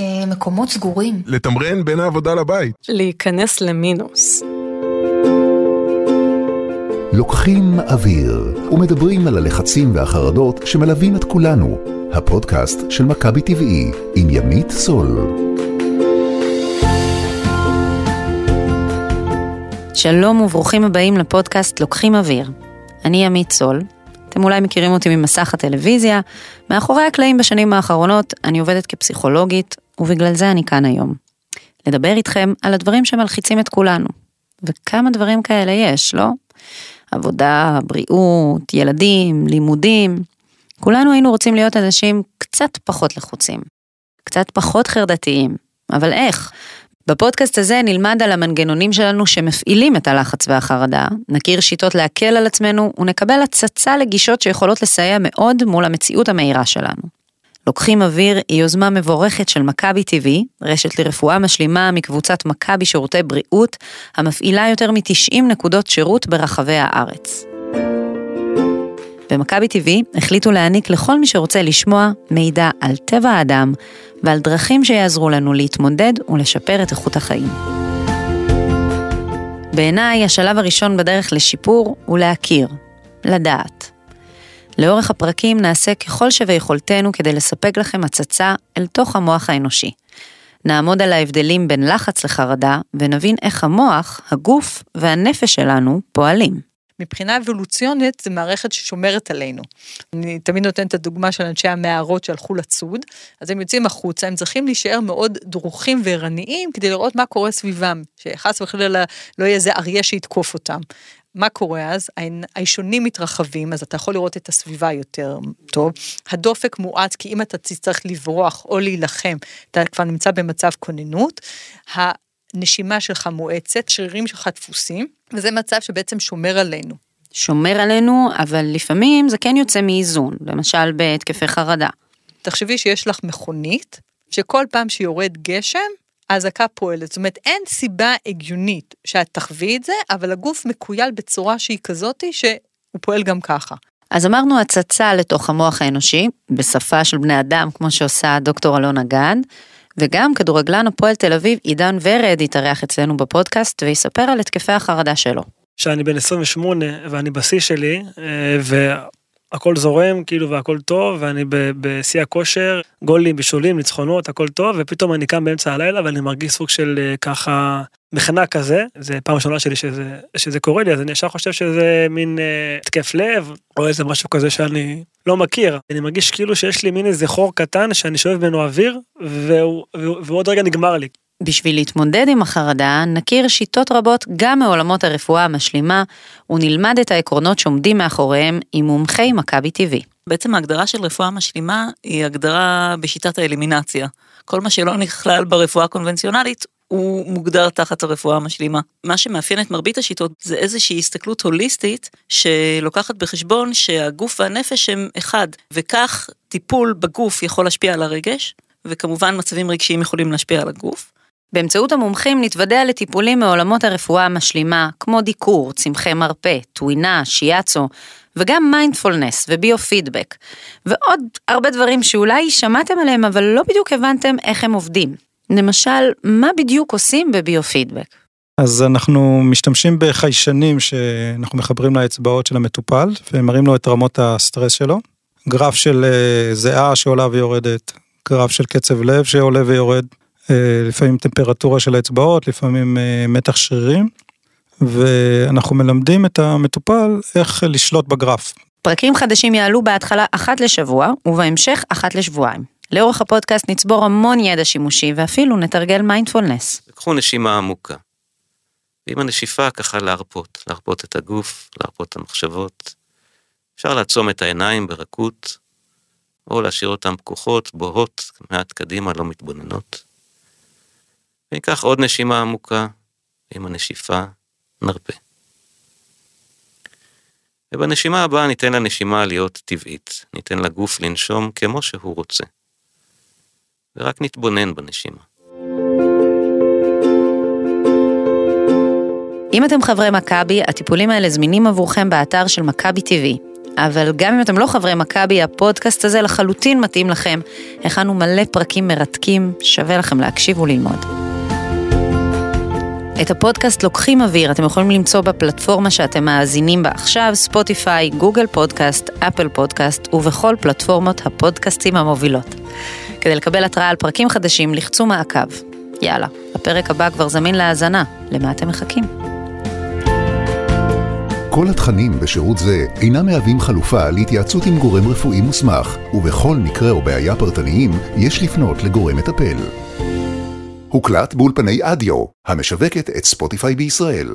אה, מקומות סגורים. לתמרן בין העבודה לבית. להיכנס למינוס. לוקחים אוויר ומדברים על הלחצים והחרדות שמלווים את כולנו. הפודקאסט של מכבי טבעי עם ימית סול. שלום וברוכים הבאים לפודקאסט לוקחים אוויר. אני ימית סול. אתם אולי מכירים אותי ממסך הטלוויזיה. מאחורי הקלעים בשנים האחרונות אני עובדת כפסיכולוגית, ובגלל זה אני כאן היום. לדבר איתכם על הדברים שמלחיצים את כולנו. וכמה דברים כאלה יש, לא? עבודה, בריאות, ילדים, לימודים. כולנו היינו רוצים להיות אנשים קצת פחות לחוצים, קצת פחות חרדתיים, אבל איך? בפודקאסט הזה נלמד על המנגנונים שלנו שמפעילים את הלחץ והחרדה, נכיר שיטות להקל על עצמנו ונקבל הצצה לגישות שיכולות לסייע מאוד מול המציאות המהירה שלנו. לוקחים אוויר היא יוזמה מבורכת של מכבי TV, רשת לרפואה משלימה מקבוצת מכבי שירותי בריאות, המפעילה יותר מ-90 נקודות שירות ברחבי הארץ. במכבי TV החליטו להעניק לכל מי שרוצה לשמוע מידע על טבע האדם ועל דרכים שיעזרו לנו להתמודד ולשפר את איכות החיים. בעיניי, השלב הראשון בדרך לשיפור הוא להכיר, לדעת. לאורך הפרקים נעשה ככל שביכולתנו כדי לספק לכם הצצה אל תוך המוח האנושי. נעמוד על ההבדלים בין לחץ לחרדה ונבין איך המוח, הגוף והנפש שלנו פועלים. מבחינה אבולוציונית זה מערכת ששומרת עלינו. אני תמיד נותנת את הדוגמה של אנשי המערות שהלכו לצוד, אז הם יוצאים החוצה, הם צריכים להישאר מאוד דרוכים וערניים כדי לראות מה קורה סביבם, שחס וחלילה לא יהיה איזה אריה שיתקוף אותם. מה קורה אז? האישונים מתרחבים, אז אתה יכול לראות את הסביבה יותר טוב. הדופק מואץ, כי אם אתה תצטרך לברוח או להילחם, אתה כבר נמצא במצב כוננות. הנשימה שלך מואצת, שרירים שלך דפוסים, וזה מצב שבעצם שומר עלינו. שומר עלינו, אבל לפעמים זה כן יוצא מאיזון, למשל בהתקפי חרדה. תחשבי שיש לך מכונית, שכל פעם שיורד גשם, האזעקה פועלת. זאת אומרת, אין סיבה הגיונית שאת תחווי את זה, אבל הגוף מקוייל בצורה שהיא כזאתי שהוא פועל גם ככה. אז אמרנו הצצה לתוך המוח האנושי, בשפה של בני אדם, כמו שעושה דוקטור אלונה גד, וגם כדורגלן הפועל תל אביב, עידן ורד, יתארח אצלנו בפודקאסט ויספר על התקפי החרדה שלו. שאני בן 28 ואני בשיא שלי, אה, הכל זורם כאילו והכל טוב ואני בשיא הכושר גולים בישולים ניצחונות הכל טוב ופתאום אני קם באמצע הלילה ואני מרגיש סוג של אה, ככה מכנה כזה זה פעם ראשונה שלי שזה שזה קורה לי אז אני ישר חושב שזה מין אה, התקף לב או איזה משהו כזה שאני לא מכיר אני מרגיש כאילו שיש לי מין איזה חור קטן שאני שואב ממנו אוויר והוא, ועוד רגע נגמר לי. בשביל להתמודד עם החרדה, נכיר שיטות רבות גם מעולמות הרפואה המשלימה, ונלמד את העקרונות שעומדים מאחוריהם עם מומחי מכבי טבעי. בעצם ההגדרה של רפואה משלימה היא הגדרה בשיטת האלימינציה. כל מה שלא נכלל ברפואה הקונבנציונלית הוא מוגדר תחת הרפואה המשלימה. מה שמאפיין את מרבית השיטות זה איזושהי הסתכלות הוליסטית שלוקחת בחשבון שהגוף והנפש הם אחד, וכך טיפול בגוף יכול להשפיע על הרגש, וכמובן מצבים רגשיים יכולים להשפיע על הגוף. באמצעות המומחים נתוודע לטיפולים מעולמות הרפואה המשלימה, כמו דיקור, צמחי מרפא, טווינה, שיאצו, וגם מיינדפולנס וביו-פידבק, ועוד הרבה דברים שאולי שמעתם עליהם אבל לא בדיוק הבנתם איך הם עובדים. למשל, מה בדיוק עושים בביו-פידבק? אז אנחנו משתמשים בחיישנים שאנחנו מחברים לאצבעות של המטופל ומראים לו את רמות הסטרס שלו. גרף של אה, זיעה שעולה ויורדת, גרף של קצב לב שעולה ויורד, אה, לפעמים טמפרטורה של האצבעות, לפעמים אה, מתח שרירים, ואנחנו מלמדים את המטופל איך לשלוט בגרף. פרקים חדשים יעלו בהתחלה אחת לשבוע, ובהמשך אחת לשבועיים. לאורך הפודקאסט נצבור המון ידע שימושי, ואפילו נתרגל מיינדפולנס. קחו נשימה עמוקה. ועם הנשיפה ככה להרפות, להרפות את הגוף, להרפות את המחשבות. אפשר לעצום את העיניים ברכות, או להשאיר אותן פקוחות, בוהות, מעט קדימה, לא מתבוננות. וניקח עוד נשימה עמוקה, ועם הנשיפה נרפה. ובנשימה הבאה ניתן לנשימה להיות טבעית, ניתן לגוף לנשום כמו שהוא רוצה. ורק נתבונן בנשימה. אם אתם חברי מכבי, הטיפולים האלה זמינים עבורכם באתר של מכבי TV. אבל גם אם אתם לא חברי מכבי, הפודקאסט הזה לחלוטין מתאים לכם. הכנו מלא פרקים מרתקים, שווה לכם להקשיב וללמוד. את הפודקאסט לוקחים אוויר, אתם יכולים למצוא בפלטפורמה שאתם מאזינים בה עכשיו, ספוטיפיי, גוגל פודקאסט, אפל פודקאסט ובכל פלטפורמות הפודקאסטים המובילות. כדי לקבל התראה על פרקים חדשים, לחצו מעקב. יאללה, הפרק הבא כבר זמין להאזנה, למה אתם מחכים? כל התכנים בשירות זה אינם מהווים חלופה להתייעצות עם גורם רפואי מוסמך, ובכל מקרה או בעיה פרטניים יש לפנות לגורם מטפל. הוקלט באולפני אדיו, המשווקת את ספוטיפיי בישראל.